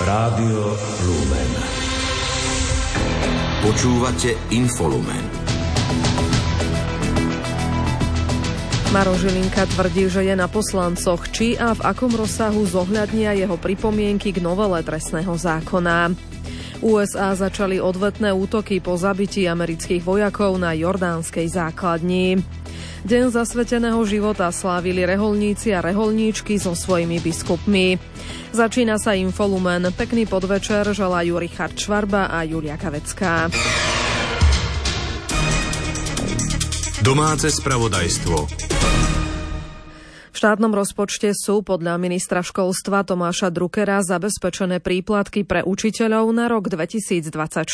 Rádio Lumen. Počúvate Infolumen. Maro Žilinka tvrdí, že je na poslancoch, či a v akom rozsahu zohľadnia jeho pripomienky k novele trestného zákona. USA začali odvetné útoky po zabití amerických vojakov na jordánskej základni. Deň zasveteného života slávili reholníci a reholníčky so svojimi biskupmi. Začína sa Infolumen. Pekný podvečer želajú Richard Švarba a Julia Kavecká. Domáce spravodajstvo štátnom rozpočte sú podľa ministra školstva Tomáša Druckera zabezpečené príplatky pre učiteľov na rok 2024.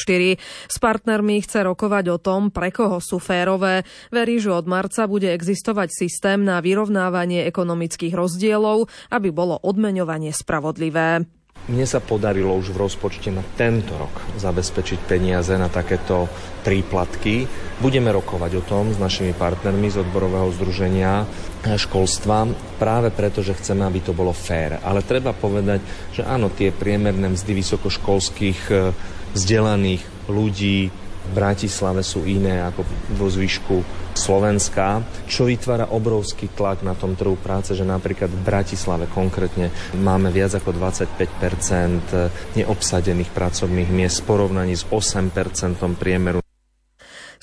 S partnermi chce rokovať o tom, pre koho sú férové. Verí, že od marca bude existovať systém na vyrovnávanie ekonomických rozdielov, aby bolo odmeňovanie spravodlivé. Mne sa podarilo už v rozpočte na tento rok zabezpečiť peniaze na takéto príplatky. Budeme rokovať o tom s našimi partnermi z odborového združenia školstva, práve preto, že chceme, aby to bolo fér. Ale treba povedať, že áno, tie priemerné mzdy vysokoškolských eh, vzdelaných ľudí v Bratislave sú iné ako vo zvyšku Slovenska, čo vytvára obrovský tlak na tom trhu práce, že napríklad v Bratislave konkrétne máme viac ako 25 neobsadených pracovných miest v porovnaní s 8% priemeru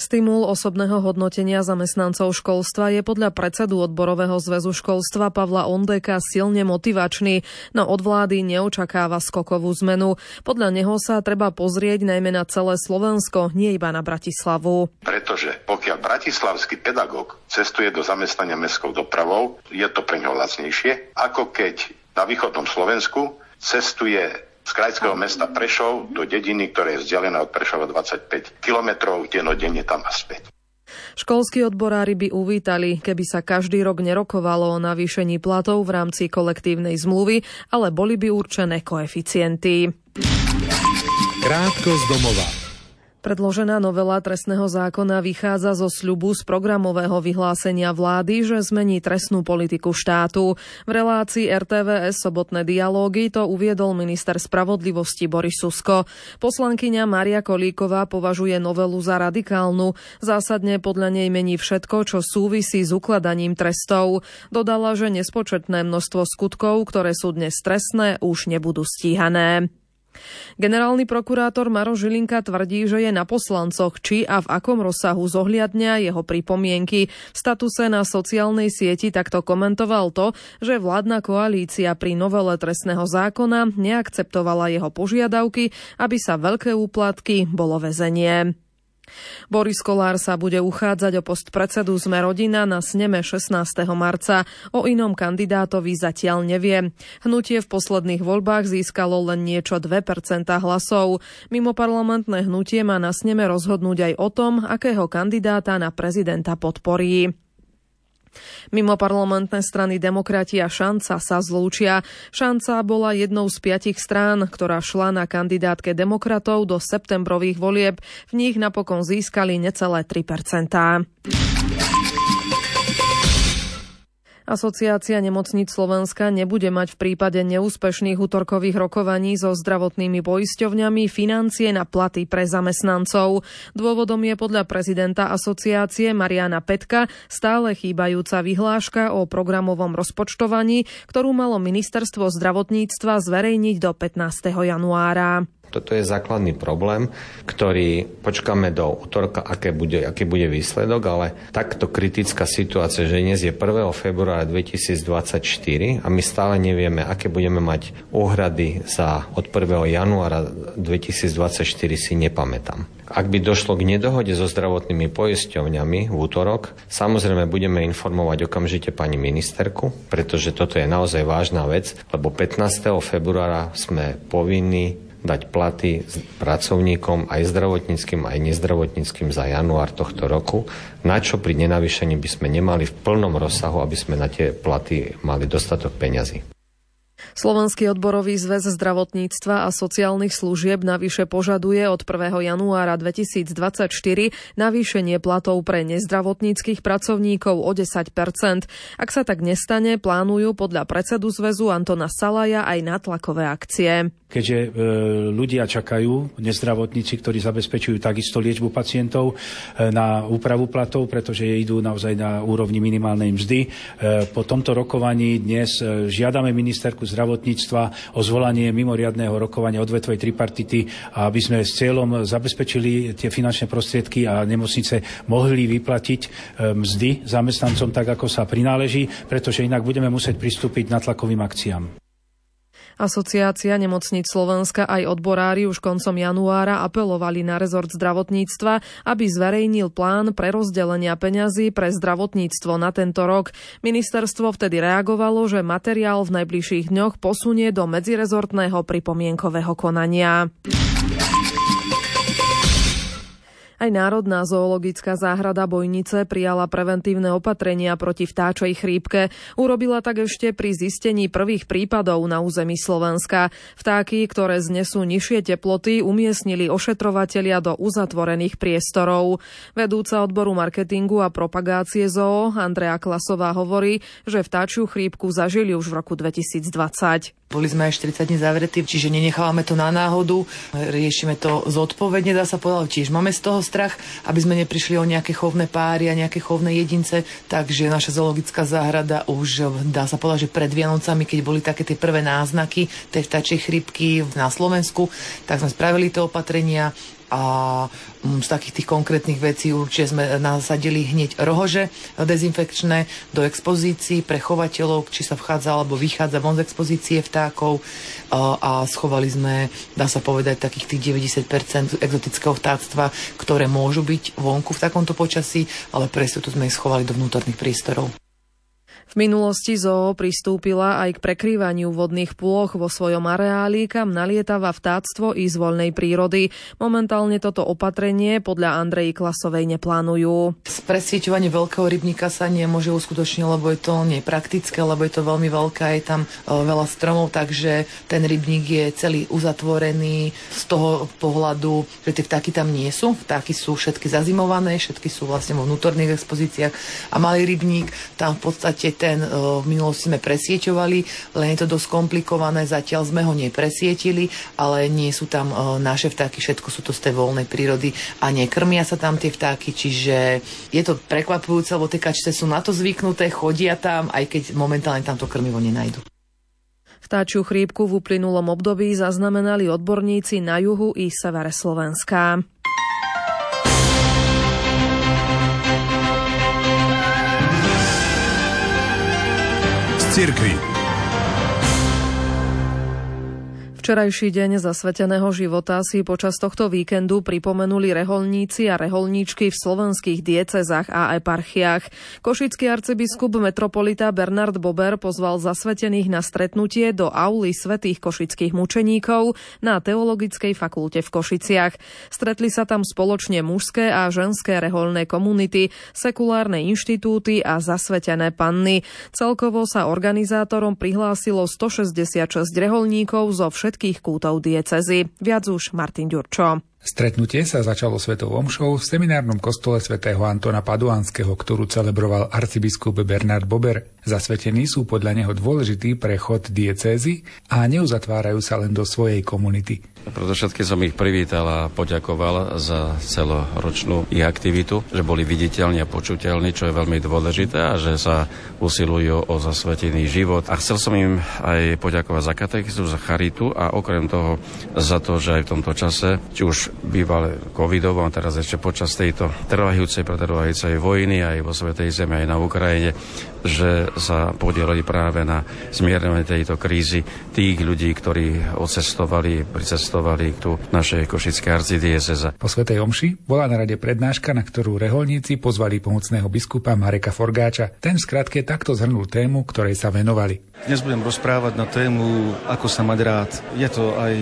Stimul osobného hodnotenia zamestnancov školstva je podľa predsedu odborového zväzu školstva Pavla Ondeka silne motivačný, no od vlády neočakáva skokovú zmenu. Podľa neho sa treba pozrieť najmä na celé Slovensko, nie iba na Bratislavu. Pretože pokiaľ bratislavský pedagóg cestuje do zamestnania mestskou dopravou, je to pre neho lacnejšie, ako keď na východnom Slovensku cestuje z krajského mesta Prešov do dediny, ktoré je vzdialená od Prešova 25 kilometrov, denodenne tam a späť. Školskí odborári by uvítali, keby sa každý rok nerokovalo o navýšení platov v rámci kolektívnej zmluvy, ale boli by určené koeficienty. Krátko z domova. Predložená novela trestného zákona vychádza zo sľubu z programového vyhlásenia vlády, že zmení trestnú politiku štátu. V relácii RTVS sobotné dialógy to uviedol minister spravodlivosti Boris Susko. Poslankyňa Maria Kolíková považuje novelu za radikálnu. Zásadne podľa nej mení všetko, čo súvisí s ukladaním trestov. Dodala, že nespočetné množstvo skutkov, ktoré sú dnes trestné, už nebudú stíhané. Generálny prokurátor Maro Žilinka tvrdí, že je na poslancoch, či a v akom rozsahu zohliadňa jeho pripomienky. V statuse na sociálnej sieti takto komentoval to, že vládna koalícia pri novele trestného zákona neakceptovala jeho požiadavky, aby sa veľké úplatky bolo väzenie. Boris Kolár sa bude uchádzať o post predsedu Sme rodina na sneme 16. marca. O inom kandidátovi zatiaľ nevie. Hnutie v posledných voľbách získalo len niečo 2% hlasov. Mimo parlamentné hnutie má na sneme rozhodnúť aj o tom, akého kandidáta na prezidenta podporí. Mimo parlamentné strany Demokrati a Šanca sa zlúčia. Šanca bola jednou z piatich strán, ktorá šla na kandidátke demokratov do septembrových volieb. V nich napokon získali necelé 3 Asociácia nemocníc Slovenska nebude mať v prípade neúspešných útorkových rokovaní so zdravotnými poisťovňami financie na platy pre zamestnancov. Dôvodom je podľa prezidenta asociácie Mariana Petka stále chýbajúca vyhláška o programovom rozpočtovaní, ktorú malo ministerstvo zdravotníctva zverejniť do 15. januára. Toto je základný problém, ktorý počkáme do útorka, aké bude, aký bude výsledok, ale takto kritická situácia, že dnes je 1. februára 2024 a my stále nevieme, aké budeme mať úhrady za od 1. januára 2024 si nepamätám. Ak by došlo k nedohode so zdravotnými poisťovňami v útorok, samozrejme budeme informovať okamžite pani ministerku, pretože toto je naozaj vážna vec, lebo 15. februára sme povinní dať platy pracovníkom aj zdravotníckým, aj nezdravotníckým za január tohto roku, na čo pri nenavýšení by sme nemali v plnom rozsahu, aby sme na tie platy mali dostatok peňazí. Slovenský odborový zväz zdravotníctva a sociálnych služieb navyše požaduje od 1. januára 2024 navýšenie platov pre nezdravotníckých pracovníkov o 10% Ak sa tak nestane, plánujú podľa predsedu zväzu Antona Salaja aj natlakové akcie. Keďže e, ľudia čakajú, nezdravotníci, ktorí zabezpečujú takisto liečbu pacientov e, na úpravu platov, pretože idú naozaj na úrovni minimálnej mzdy. E, po tomto rokovaní dnes žiadame ministerku zdravotníctva o zvolanie mimoriadného rokovania odvetvej tripartity, aby sme s cieľom zabezpečili tie finančné prostriedky a nemocnice mohli vyplatiť mzdy zamestnancom tak, ako sa prináleží, pretože inak budeme musieť pristúpiť na tlakovým akciám. Asociácia nemocníc Slovenska aj odborári už koncom januára apelovali na rezort zdravotníctva, aby zverejnil plán prerozdelenia peňazí pre zdravotníctvo na tento rok. Ministerstvo vtedy reagovalo, že materiál v najbližších dňoch posunie do medzirezortného pripomienkového konania. Aj Národná zoologická záhrada Bojnice prijala preventívne opatrenia proti vtáčej chrípke. Urobila tak ešte pri zistení prvých prípadov na území Slovenska. Vtáky, ktoré znesú nižšie teploty, umiestnili ošetrovatelia do uzatvorených priestorov. Vedúca odboru marketingu a propagácie zoo Andrea Klasová hovorí, že vtáčiu chrípku zažili už v roku 2020. Boli sme aj 40 dní zavretí, čiže nenechávame to na náhodu, riešime to zodpovedne, dá sa povedať, tiež máme z toho strach, aby sme neprišli o nejaké chovné páry a nejaké chovné jedince, takže naša zoologická záhrada už, dá sa povedať, že pred Vianocami, keď boli také tie prvé náznaky tej vtačej chrypky na Slovensku, tak sme spravili tie opatrenia, a mm, z takých tých konkrétnych vecí určite sme nasadili hneď rohože dezinfekčné do expozícií pre chovateľov, či sa vchádza alebo vychádza von z expozície vtákov a schovali sme, dá sa povedať, takých tých 90% exotického vtáctva, ktoré môžu byť vonku v takomto počasí, ale pre tu sme ich schovali do vnútorných priestorov. V minulosti zoo pristúpila aj k prekrývaniu vodných plôch vo svojom areáli, kam nalietava vtáctvo i z voľnej prírody. Momentálne toto opatrenie podľa Andrej Klasovej neplánujú. Presieťovanie veľkého rybníka sa nemôže uskutočniť, lebo je to nepraktické, lebo je to veľmi veľké, je tam e, veľa stromov, takže ten rybník je celý uzatvorený z toho pohľadu, že tie vtáky tam nie sú. Vtáky sú všetky zazimované, všetky sú vlastne vo vnútorných expozíciách a malý rybník tam v podstate ten v minulosti sme presieťovali, len je to dosť komplikované, zatiaľ sme ho nepresietili, ale nie sú tam naše vtáky, všetko sú to z tej voľnej prírody a nekrmia sa tam tie vtáky, čiže je to prekvapujúce, lebo tie kačce sú na to zvyknuté, chodia tam, aj keď momentálne tam to krmivo nenajdu. Vtáčiu chrípku v uplynulom období zaznamenali odborníci na juhu i severe Slovenska. Cirkvi. Včerajší deň zasveteného života si počas tohto víkendu pripomenuli reholníci a reholníčky v slovenských diecezách a eparchiách. Košický arcibiskup metropolita Bernard Bober pozval zasvetených na stretnutie do auly svetých košických mučeníkov na Teologickej fakulte v Košiciach. Stretli sa tam spoločne mužské a ženské reholné komunity, sekulárne inštitúty a zasvetené panny. Celkovo sa organizátorom prihlásilo 166 reholníkov zo všetkých všetkých kútov diecezy. Viac už Martin Ďurčo. Stretnutie sa začalo svetovou omšou v seminárnom kostole svätého Antona Paduánskeho, ktorú celebroval arcibiskup Bernard Bober. Zasvetení sú podľa neho dôležitý pre chod diecézy a neuzatvárajú sa len do svojej komunity. Preto všetky som ich privítal a poďakoval za celoročnú ich aktivitu, že boli viditeľní a počuteľní, čo je veľmi dôležité a že sa usilujú o zasvetený život. A chcel som im aj poďakovať za katechizu, za charitu a okrem toho za to, že aj v tomto čase, či už býval covidovo a teraz ešte počas tejto trvajúcej, pretrvajúcej vojny aj vo Svetej Zemi, aj na Ukrajine, že sa podielali práve na zmierňovanie tejto krízy tých ľudí, ktorí odcestovali, pricestovali cestovali tu našej košické arcidieceza. Po Svetej Omši bola na rade prednáška, na ktorú reholníci pozvali pomocného biskupa Mareka Forgáča. Ten skratke takto zhrnul tému, ktorej sa venovali. Dnes budem rozprávať na tému, ako sa mať rád. Je to aj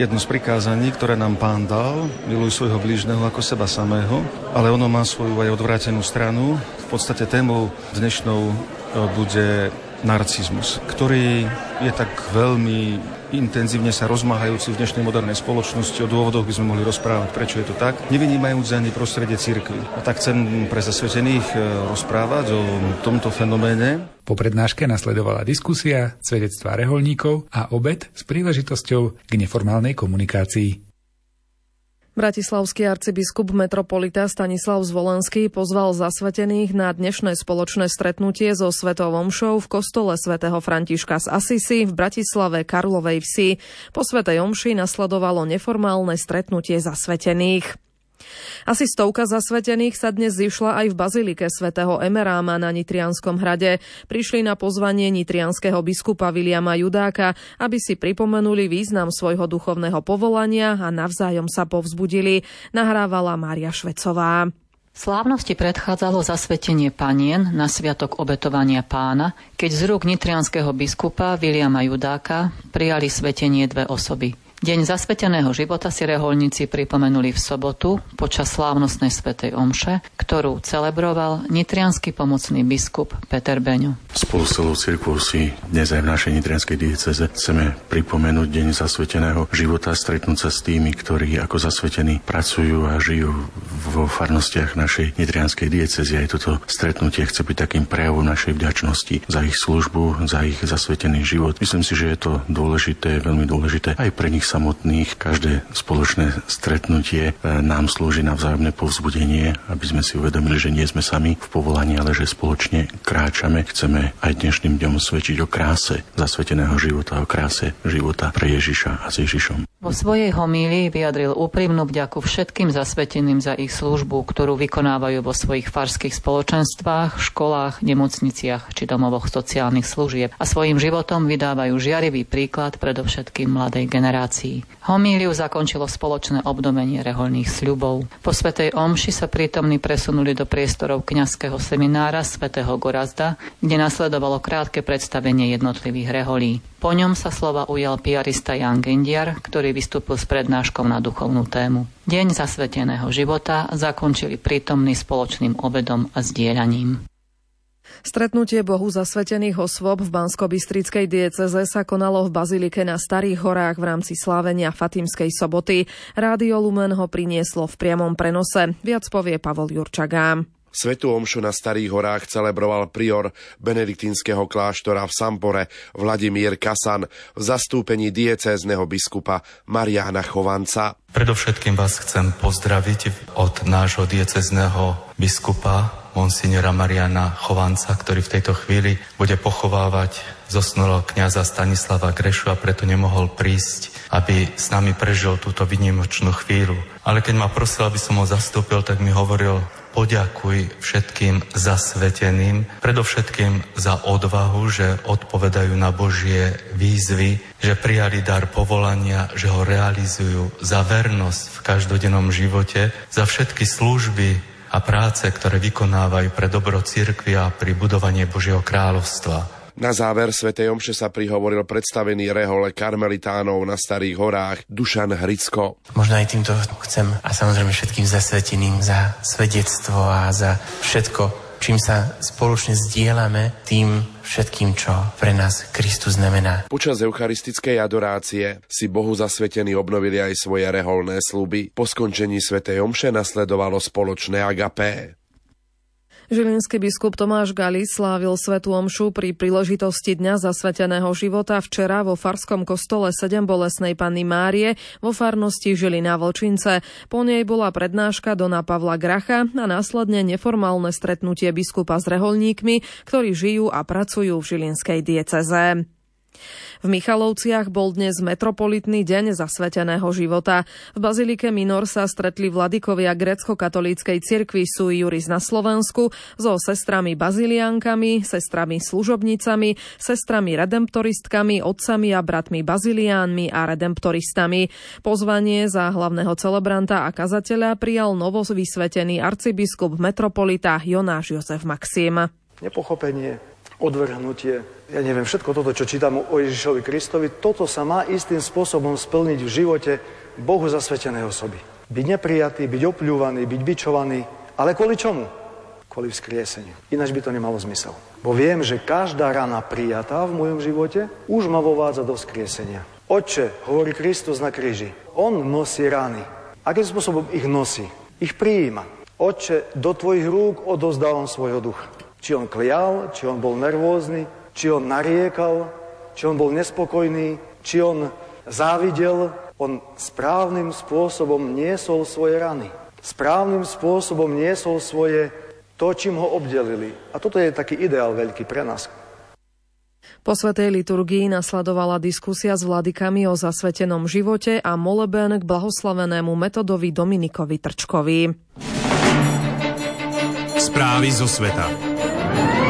jedno z prikázaní, ktoré nám pán dal. Miluj svojho blížneho ako seba samého, ale ono má svoju aj odvrátenú stranu. V podstate témou dnešnou e, bude narcizmus, ktorý je tak veľmi intenzívne sa rozmáhajúci v dnešnej modernej spoločnosti. O dôvodoch by sme mohli rozprávať, prečo je to tak, nevynímajúc ani prostredie cirkvi. A tak chcem pre zasvetených e, rozprávať o tomto fenoméne. Po prednáške nasledovala diskusia, svedectvá reholníkov a obed s príležitosťou k neformálnej komunikácii. Bratislavský arcibiskup metropolita Stanislav Zvolenský pozval zasvetených na dnešné spoločné stretnutie so Svetovom show v kostole svätého Františka z Asisi v Bratislave Karlovej vsi. Po Svetej omši nasledovalo neformálne stretnutie zasvetených. Asi stovka zasvetených sa dnes zišla aj v bazilike svätého Emeráma na Nitrianskom hrade. Prišli na pozvanie nitrianského biskupa Viliama Judáka, aby si pripomenuli význam svojho duchovného povolania a navzájom sa povzbudili. Nahrávala Mária Švecová. Slávnosti predchádzalo zasvetenie panien na sviatok obetovania pána, keď z rúk nitrianského biskupa Viliama Judáka prijali svetenie dve osoby – Deň zasveteného života si reholníci pripomenuli v sobotu počas slávnostnej svetej omše, ktorú celebroval nitrianský pomocný biskup Peter Beňo. Spolu s celou cirkvou si dnes aj v našej nitrianskej dieceze chceme pripomenúť Deň zasveteného života, stretnúť sa s tými, ktorí ako zasvetení pracujú a žijú vo farnostiach našej nitrianskej diecezy. Aj toto stretnutie chce byť takým prejavom našej vďačnosti za ich službu, za ich zasvetený život. Myslím si, že je to dôležité, veľmi dôležité aj pre nich samotných. Každé spoločné stretnutie e, nám slúži na vzájomné povzbudenie, aby sme si uvedomili, že nie sme sami v povolaní, ale že spoločne kráčame. Chceme aj dnešným dňom svedčiť o kráse zasveteného života, o kráse života pre Ježiša a s Ježišom. Vo svojej homílii vyjadril úprimnú vďaku všetkým zasveteným za ich službu, ktorú vykonávajú vo svojich farských spoločenstvách, školách, nemocniciach či domovoch sociálnych služieb a svojim životom vydávajú žiarivý príklad predovšetkým mladej generácii. Homíliu zakončilo spoločné obdomenie reholných sľubov. Po svetej omši sa prítomní presunuli do priestorov kňazského seminára svätého Gorazda, kde nasledovalo krátke predstavenie jednotlivých reholí. Po ňom sa slova ujal piarista Jan Gendiar, ktorý vystúpil s prednáškou na duchovnú tému. Deň zasveteného života zakončili prítomný spoločným obedom a zdieľaním. Stretnutie Bohu zasvetených osôb v Bansko-Bystrickej dieceze sa konalo v Bazilike na Starých horách v rámci slávenia Fatimskej soboty. Rádio Lumen ho prinieslo v priamom prenose. Viac povie Pavol Jurčagám. Svetu omšu na Starých horách celebroval prior benediktínskeho kláštora v Sampore Vladimír Kasan v zastúpení diecézneho biskupa Mariana Chovanca. Predovšetkým vás chcem pozdraviť od nášho diecezného biskupa monsignora Mariana Chovanca, ktorý v tejto chvíli bude pochovávať zosnulého kniaza Stanislava Grešu a preto nemohol prísť, aby s nami prežil túto vynimočnú chvíľu. Ale keď ma prosil, aby som ho zastúpil, tak mi hovoril, poďakuj všetkým zasveteným, predovšetkým za odvahu, že odpovedajú na Božie výzvy, že prijali dar povolania, že ho realizujú, za vernosť v každodennom živote, za všetky služby a práce, ktoré vykonávajú pre dobro cirkvi a pri budovanie Božieho kráľovstva. Na záver Svetej Omše sa prihovoril predstavený rehole karmelitánov na Starých horách Dušan Hricko. Možno aj týmto chcem a samozrejme všetkým zasveteným za svedectvo a za všetko, čím sa spoločne zdieľame tým všetkým, čo pre nás Kristus znamená. Počas eucharistickej adorácie si Bohu zasvetení obnovili aj svoje reholné sluby. Po skončení svätej omše nasledovalo spoločné agapé. Žilinský biskup Tomáš Gali slávil Svetu Omšu pri príležitosti Dňa zasveteného života včera vo Farskom kostole 7 Bolesnej Panny Márie vo farnosti Žilina Vlčince. Po nej bola prednáška Dona Pavla Gracha a následne neformálne stretnutie biskupa s reholníkmi, ktorí žijú a pracujú v Žilinskej dieceze. V Michalovciach bol dnes metropolitný deň zasveteného života. V Bazilike Minor sa stretli vladikovia grecko-katolíckej cirkvi Sui Juris na Slovensku so sestrami baziliankami, sestrami služobnicami, sestrami redemptoristkami, otcami a bratmi baziliánmi a redemptoristami. Pozvanie za hlavného celebranta a kazateľa prijal novo vysvetený arcibiskup metropolita Jonáš Jozef Maxim. Nepochopenie, odvrhnutie, ja neviem, všetko toto, čo čítam o Ježišovi Kristovi, toto sa má istým spôsobom splniť v živote Bohu zasvetenej osoby. Byť neprijatý, byť opľúvaný, byť bičovaný, ale kvôli čomu? Kvôli vzkrieseniu. Ináč by to nemalo zmysel. Bo viem, že každá rana prijatá v mojom živote už ma vovádza do vzkriesenia. Otče, hovorí Kristus na kríži, On nosí rany. Akým spôsobom ich nosí? Ich prijíma. Otče, do tvojich rúk odozdávam svojho ducha. Či on klial, či on bol nervózny, či on nariekal, či on bol nespokojný, či on závidel, on správnym spôsobom niesol svoje rany. Správnym spôsobom niesol svoje to, čím ho obdelili. A toto je taký ideál veľký pre nás. Po svetej liturgii nasledovala diskusia s vladykami o zasvetenom živote a moleben k blahoslavenému metodovi Dominikovi Trčkovi. Správy zo sveta. Thank you.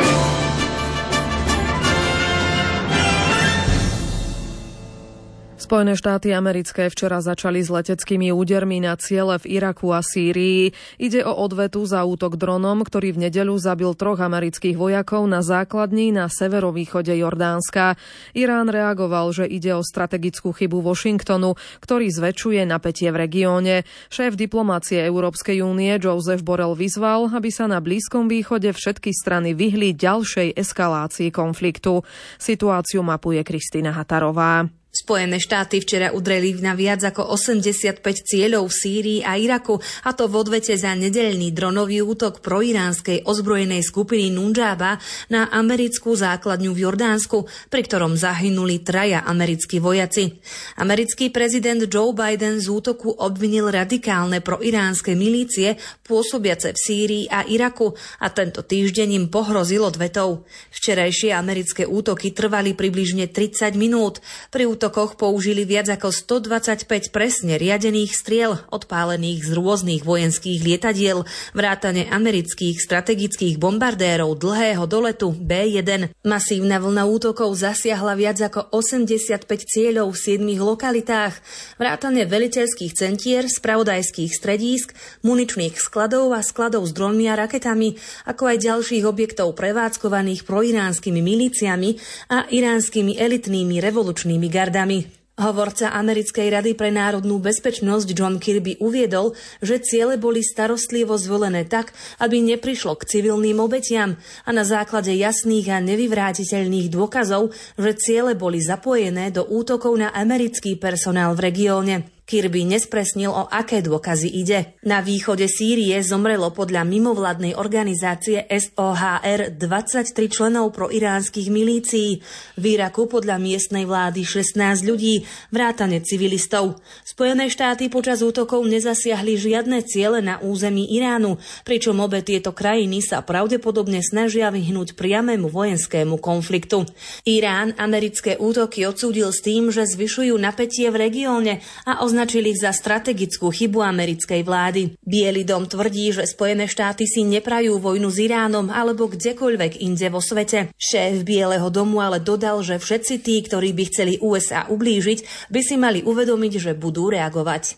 Spojené štáty americké včera začali s leteckými údermi na ciele v Iraku a Sýrii. Ide o odvetu za útok dronom, ktorý v nedeľu zabil troch amerických vojakov na základni na severovýchode Jordánska. Irán reagoval, že ide o strategickú chybu Washingtonu, ktorý zväčšuje napätie v regióne. Šéf diplomácie Európskej únie Joseph Borrell vyzval, aby sa na Blízkom východe všetky strany vyhli ďalšej eskalácii konfliktu. Situáciu mapuje Kristýna Hatarová. Spojené štáty včera udreli na viac ako 85 cieľov v Sýrii a Iraku, a to v odvete za nedeľný dronový útok proiránskej ozbrojenej skupiny Nunjaba na americkú základňu v Jordánsku, pri ktorom zahynuli traja americkí vojaci. Americký prezident Joe Biden z útoku obvinil radikálne proiránske milície pôsobiace v Sýrii a Iraku a tento týždeň im pohrozil odvetou. Včerajšie americké útoky trvali približne 30 minút. Pri útoku útokoch použili viac ako 125 presne riadených striel, odpálených z rôznych vojenských lietadiel, vrátane amerických strategických bombardérov dlhého doletu B-1. Masívna vlna útokov zasiahla viac ako 85 cieľov v 7 lokalitách, vrátane veliteľských centier, spravodajských stredísk, muničných skladov a skladov s dronmi a raketami, ako aj ďalších objektov prevádzkovaných proiránskymi milíciami a iránskymi elitnými revolučnými gardami vládami. Hovorca Americkej rady pre národnú bezpečnosť John Kirby uviedol, že ciele boli starostlivo zvolené tak, aby neprišlo k civilným obetiam a na základe jasných a nevyvrátiteľných dôkazov, že ciele boli zapojené do útokov na americký personál v regióne. Kirby nespresnil, o aké dôkazy ide. Na východe Sýrie zomrelo podľa mimovládnej organizácie SOHR 23 členov pro iránskych milícií. V Iraku podľa miestnej vlády 16 ľudí, vrátane civilistov. Spojené štáty počas útokov nezasiahli žiadne ciele na území Iránu, pričom obe tieto krajiny sa pravdepodobne snažia vyhnúť priamému vojenskému konfliktu. Irán americké útoky odsúdil s tým, že zvyšujú napätie v regióne a označili ich za strategickú chybu americkej vlády. Bielý dom tvrdí, že Spojené štáty si neprajú vojnu s Iránom alebo kdekoľvek inde vo svete. Šéf Bieleho domu ale dodal, že všetci tí, ktorí by chceli USA ublížiť, by si mali uvedomiť, že budú reagovať.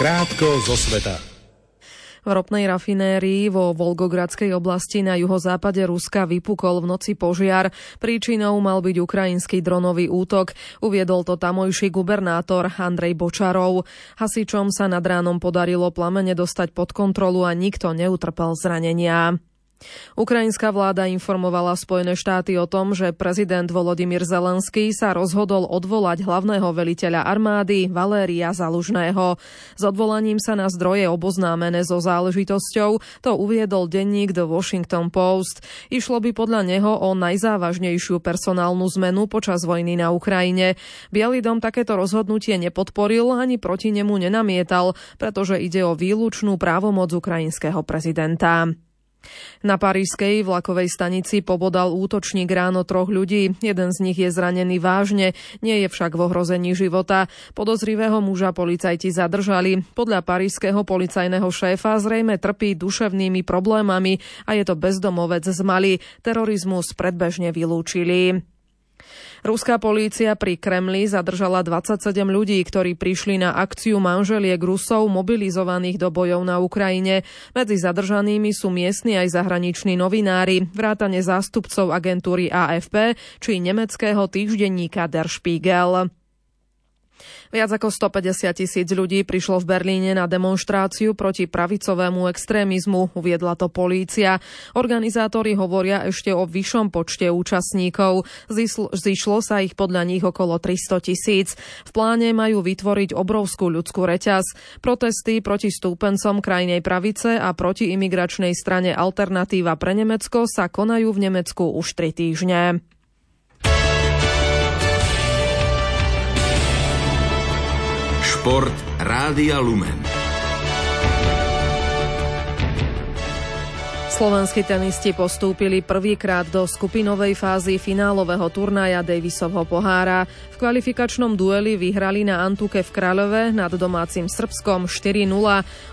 Krátko zo sveta. V ropnej rafinérii vo Volgogradskej oblasti na juhozápade Ruska vypukol v noci požiar. Príčinou mal byť ukrajinský dronový útok. Uviedol to tamojší gubernátor Andrej Bočarov. Hasičom sa nad ránom podarilo plamene dostať pod kontrolu a nikto neutrpel zranenia. Ukrajinská vláda informovala Spojené štáty o tom, že prezident Volodymyr Zelenský sa rozhodol odvolať hlavného veliteľa armády Valéria Zalužného. S odvolaním sa na zdroje oboznámené so záležitosťou to uviedol denník The Washington Post. Išlo by podľa neho o najzávažnejšiu personálnu zmenu počas vojny na Ukrajine. Bielý dom takéto rozhodnutie nepodporil ani proti nemu nenamietal, pretože ide o výlučnú právomoc ukrajinského prezidenta. Na parížskej vlakovej stanici pobodal útočník ráno troch ľudí. Jeden z nich je zranený vážne, nie je však v ohrození života. Podozrivého muža policajti zadržali. Podľa parížského policajného šéfa zrejme trpí duševnými problémami a je to bezdomovec z Mali. Terorizmus predbežne vylúčili. Ruská polícia pri Kremli zadržala 27 ľudí, ktorí prišli na akciu manželiek Rusov mobilizovaných do bojov na Ukrajine. Medzi zadržanými sú miestni aj zahraniční novinári, vrátane zástupcov agentúry AFP či nemeckého týždenníka Der Spiegel. Viac ako 150 tisíc ľudí prišlo v Berlíne na demonstráciu proti pravicovému extrémizmu, uviedla to polícia. Organizátori hovoria ešte o vyššom počte účastníkov. Zišlo sa ich podľa nich okolo 300 tisíc. V pláne majú vytvoriť obrovskú ľudskú reťaz. Protesty proti stúpencom krajnej pravice a proti imigračnej strane Alternatíva pre Nemecko sa konajú v Nemecku už tri týždne. Šport Rádia Lumen. Slovenskí tenisti postúpili prvýkrát do skupinovej fázy finálového turnaja Davisovho pohára. V kvalifikačnom dueli vyhrali na Antuke v Kráľove nad domácim Srbskom 4-0.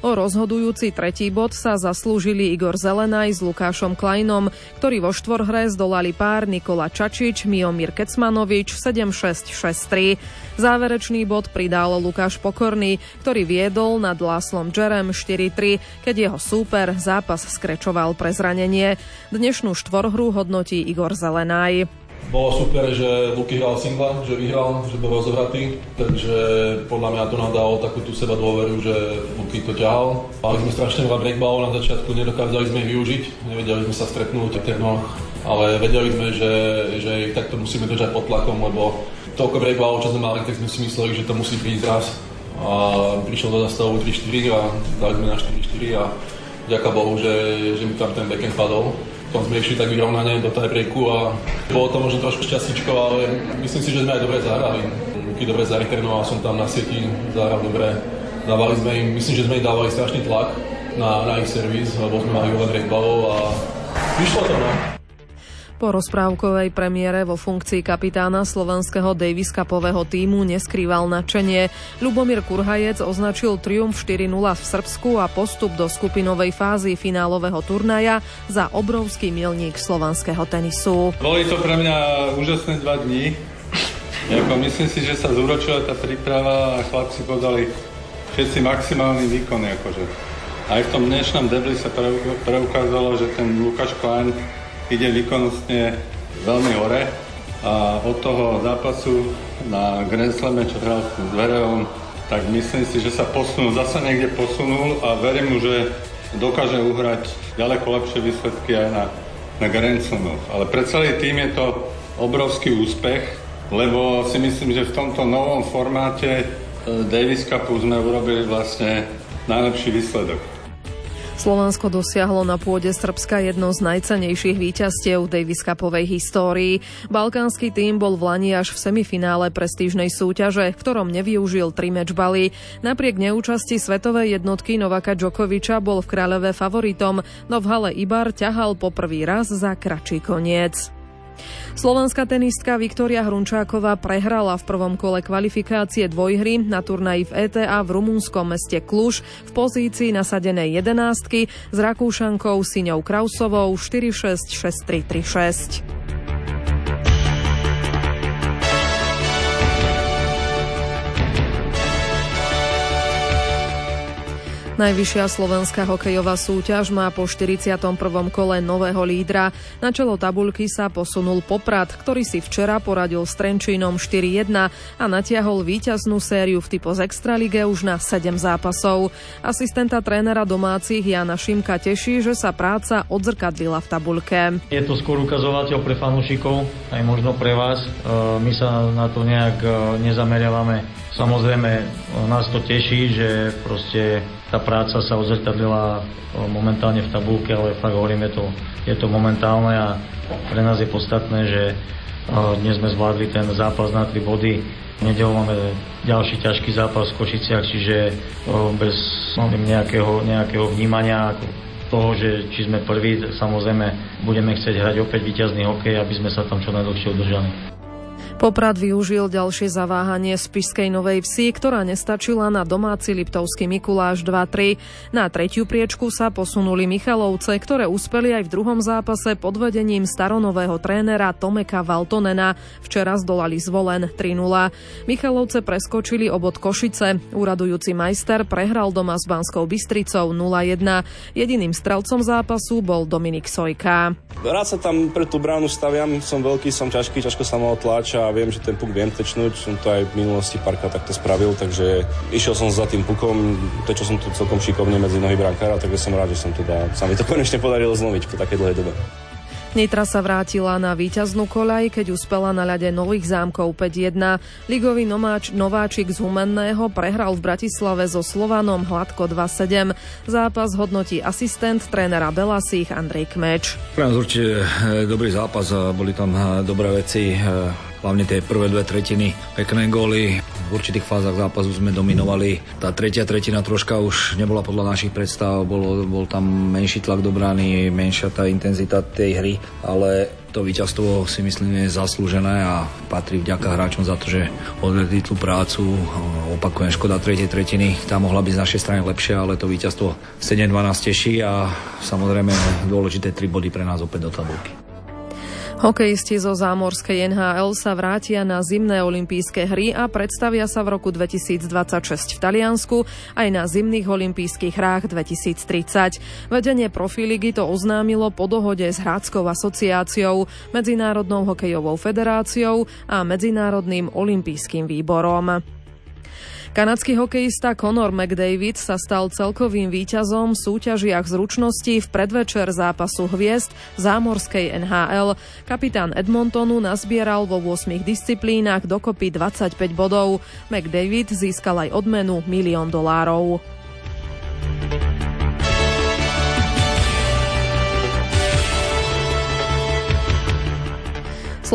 O rozhodujúci tretí bod sa zaslúžili Igor Zelenaj s Lukášom Kleinom, ktorí vo štvorhre zdolali pár Nikola Čačič, Miomir Kecmanovič 7-6, 6-3. Záverečný bod pridal Lukáš Pokorný, ktorý viedol nad Láslom Džerem 4-3, keď jeho súper zápas skrečoval pre zranenie. Dnešnú štvorhru hodnotí Igor Zelenaj. Bolo super, že Luky hral singla, že vyhral, že bol rozohratý, takže podľa mňa to nám dalo takú tú seba dôveru, že Luky to ťahal. Mali sme strašne veľa breakballov na začiatku, nedokázali sme ich využiť, nevedeli sme sa stretnúť v noh, ale vedeli sme, že, že takto musíme držať pod tlakom, lebo toľko breakballov, čo sme mali, tak sme si mysleli, že to musí prísť raz. A prišiel do zastavu 3-4 a dali sme na 4-4 a Ďaká Bohu, že, že mi tam ten backend padol. Potom sme išli tak vyrovnanie do tiebreaku a bolo to možno trošku šťastíčko, ale myslím si, že sme aj dobre zahrali. Luky dobre zareternoval som tam na sieti, zahral dobre. Dávali sme im, myslím, že sme im dávali strašný tlak na, na ich servis, lebo sme mali veľa a vyšlo to no. Po rozprávkovej premiére vo funkcii kapitána slovenského Davis Cupového týmu neskrýval nadšenie. Lubomír Kurhajec označil triumf 4-0 v Srbsku a postup do skupinovej fázy finálového turnaja za obrovský milník slovenského tenisu. Boli to pre mňa úžasné dva dní. Jako myslím si, že sa zúročila tá príprava a chlapci podali všetci maximálny výkon. Akože. Aj v tom dnešnom debli sa preukázalo, že ten Lukáš Klein ide výkonnostne veľmi hore a od toho zápasu na Grand čo hral s Dverevom, tak myslím si, že sa posunul, zase niekde posunul a verím mu, že dokáže uhrať ďaleko lepšie výsledky aj na, na Grand. Ale pre celý tým je to obrovský úspech, lebo si myslím, že v tomto novom formáte eh, Davis Cupu sme urobili vlastne najlepší výsledok. Slovensko dosiahlo na pôde Srbska jedno z najcenejších víťazstiev Davis Cupovej histórii. Balkánsky tým bol v Lani až v semifinále prestížnej súťaže, v ktorom nevyužil tri mečbaly. Napriek neúčasti svetovej jednotky Novaka Djokoviča bol v kráľové favoritom, no v hale Ibar ťahal po prvý raz za kračí koniec. Slovenská tenistka Viktória Hrunčáková prehrala v prvom kole kvalifikácie dvojhry na turnaji v ETA v rumúnskom meste Kluž v pozícii nasadenej jedenástky s Rakúšankou Siňou Krausovou 4-6-6-3-3-6. Najvyššia slovenská hokejová súťaž má po 41. kole nového lídra. Na čelo tabulky sa posunul Poprad, ktorý si včera poradil s Trenčínom 4-1 a natiahol víťaznú sériu v typo z Extralige už na 7 zápasov. Asistenta trénera domácich Jana Šimka teší, že sa práca odzrkadlila v tabulke. Je to skôr ukazovateľ pre fanúšikov, aj možno pre vás. E, my sa na to nejak e, nezameriavame. Samozrejme, e, nás to teší, že proste tá práca sa odzrkadlila momentálne v tabulke, ale fakt hovorím, je to, je to momentálne a pre nás je podstatné, že dnes sme zvládli ten zápas na 3 body. Nedel máme ďalší ťažký zápas v Košiciach, čiže bez nejakého, nejakého vnímania toho, že či sme prví, samozrejme budeme chcieť hrať opäť víťazný hokej, aby sme sa tam čo najdlhšie udržali. Poprad využil ďalšie zaváhanie z Pišskej Novej Vsi, ktorá nestačila na domáci Liptovský Mikuláš 2-3. Na tretiu priečku sa posunuli Michalovce, ktoré uspeli aj v druhom zápase pod vedením staronového trénera Tomeka Valtonena. Včera zdolali zvolen 3-0. Michalovce preskočili obod Košice. Úradujúci majster prehral doma s Banskou Bystricou 0-1. Jediným strelcom zápasu bol Dominik Sojka. Rád sa tam pre tú bránu staviam, som veľký, som ťažký, ťažko sa ma otláč hráč a viem, že ten puk viem tečnúť. Som to aj v minulosti párkrát takto spravil, takže išiel som za tým pukom, tečil som to celkom šikovne medzi nohy brankára, takže som rád, že som teda, sa mi to konečne podarilo zlomiť po takej dlhej dobe. Nitra sa vrátila na víťaznú koľaj, keď uspela na ľade Nových zámkov 5-1. Ligový nomáč Nováčik z Humenného prehral v Bratislave so Slovanom hladko 2-7. Zápas hodnotí asistent trénera Belasích Andrej Kmeč. Pre nás určite eh, dobrý zápas, boli tam eh, dobré veci eh, hlavne tie prvé dve tretiny, pekné góly. V určitých fázach zápasu sme dominovali. Tá tretia tretina troška už nebola podľa našich predstav, bol, bol tam menší tlak do brány, menšia tá intenzita tej hry, ale to víťazstvo si myslím je zaslúžené a patrí vďaka hráčom za to, že odvedli tú prácu. Opakujem, škoda tretej tretiny, tá mohla byť z našej strany lepšia, ale to víťazstvo 7-12 teší a samozrejme dôležité tri body pre nás opäť do tabulky. Hokejisti zo zámorskej NHL sa vrátia na zimné olympijské hry a predstavia sa v roku 2026 v Taliansku aj na zimných olympijských hrách 2030. Vedenie profiligy to oznámilo po dohode s Hrádskou asociáciou, Medzinárodnou hokejovou federáciou a Medzinárodným olympijským výborom. Kanadský hokejista Conor McDavid sa stal celkovým víťazom v súťažiach zručností v predvečer zápasu hviezd zámorskej NHL. Kapitán Edmontonu nazbieral vo 8 disciplínach dokopy 25 bodov. McDavid získal aj odmenu milión dolárov.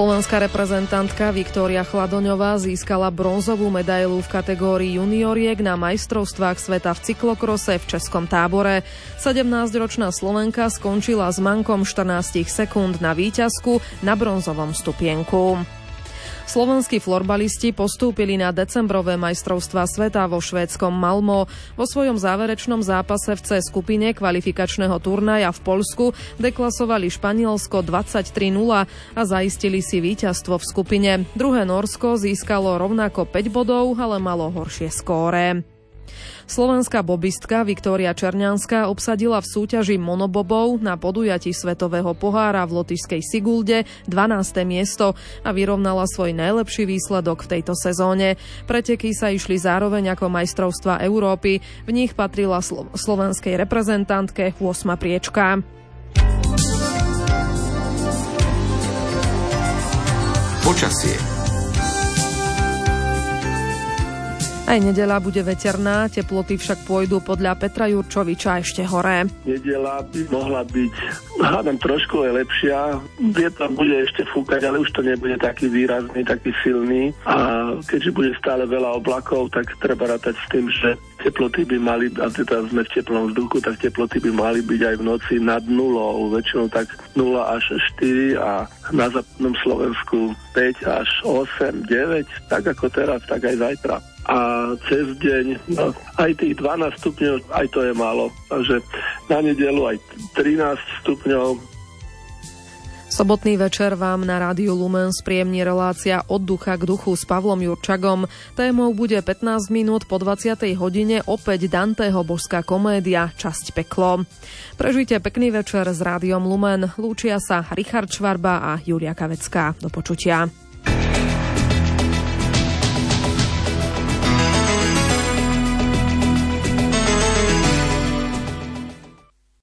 Slovenská reprezentantka Viktória Chladoňová získala bronzovú medailu v kategórii junioriek na majstrovstvách sveta v cyklokrose v Českom tábore. 17-ročná Slovenka skončila s mankom 14 sekúnd na výťazku na bronzovom stupienku. Slovenskí florbalisti postúpili na decembrové majstrovstva sveta vo švédskom Malmo. Vo svojom záverečnom zápase v C skupine kvalifikačného turnaja v Polsku deklasovali Španielsko 23-0 a zaistili si víťazstvo v skupine. Druhé Norsko získalo rovnako 5 bodov, ale malo horšie skóre. Slovenská bobistka Viktória Černianská obsadila v súťaži monobobov na podujatí Svetového pohára v lotišskej Sigulde 12. miesto a vyrovnala svoj najlepší výsledok v tejto sezóne. Preteky sa išli zároveň ako majstrovstva Európy. V nich patrila slo- slovenskej reprezentantke 8. priečka. Počasie. Aj nedela bude veterná, teploty však pôjdu podľa Petra Jurčoviča ešte hore. Nedela by mohla byť, hádam, trošku je lepšia. Vietor bude ešte fúkať, ale už to nebude taký výrazný, taký silný. A keďže bude stále veľa oblakov, tak treba rátať s tým, že teploty by mali, a teda sme v teplom vzduchu, tak teploty by mali byť aj v noci nad nulou, väčšinou tak 0 až 4 a na západnom Slovensku 5 až 8, 9, tak ako teraz, tak aj zajtra a cez deň no, aj tých 12 stupňov, aj to je málo. Takže na nedelu aj 13 stupňov. Sobotný večer vám na Rádiu Lumen spríjemní relácia od ducha k duchu s Pavlom Jurčagom. Témou bude 15 minút po 20. hodine opäť Danteho božská komédia Časť peklo. Prežite pekný večer s Rádiom Lumen. Lúčia sa Richard Čvarba a Julia Kavecká. Do počutia.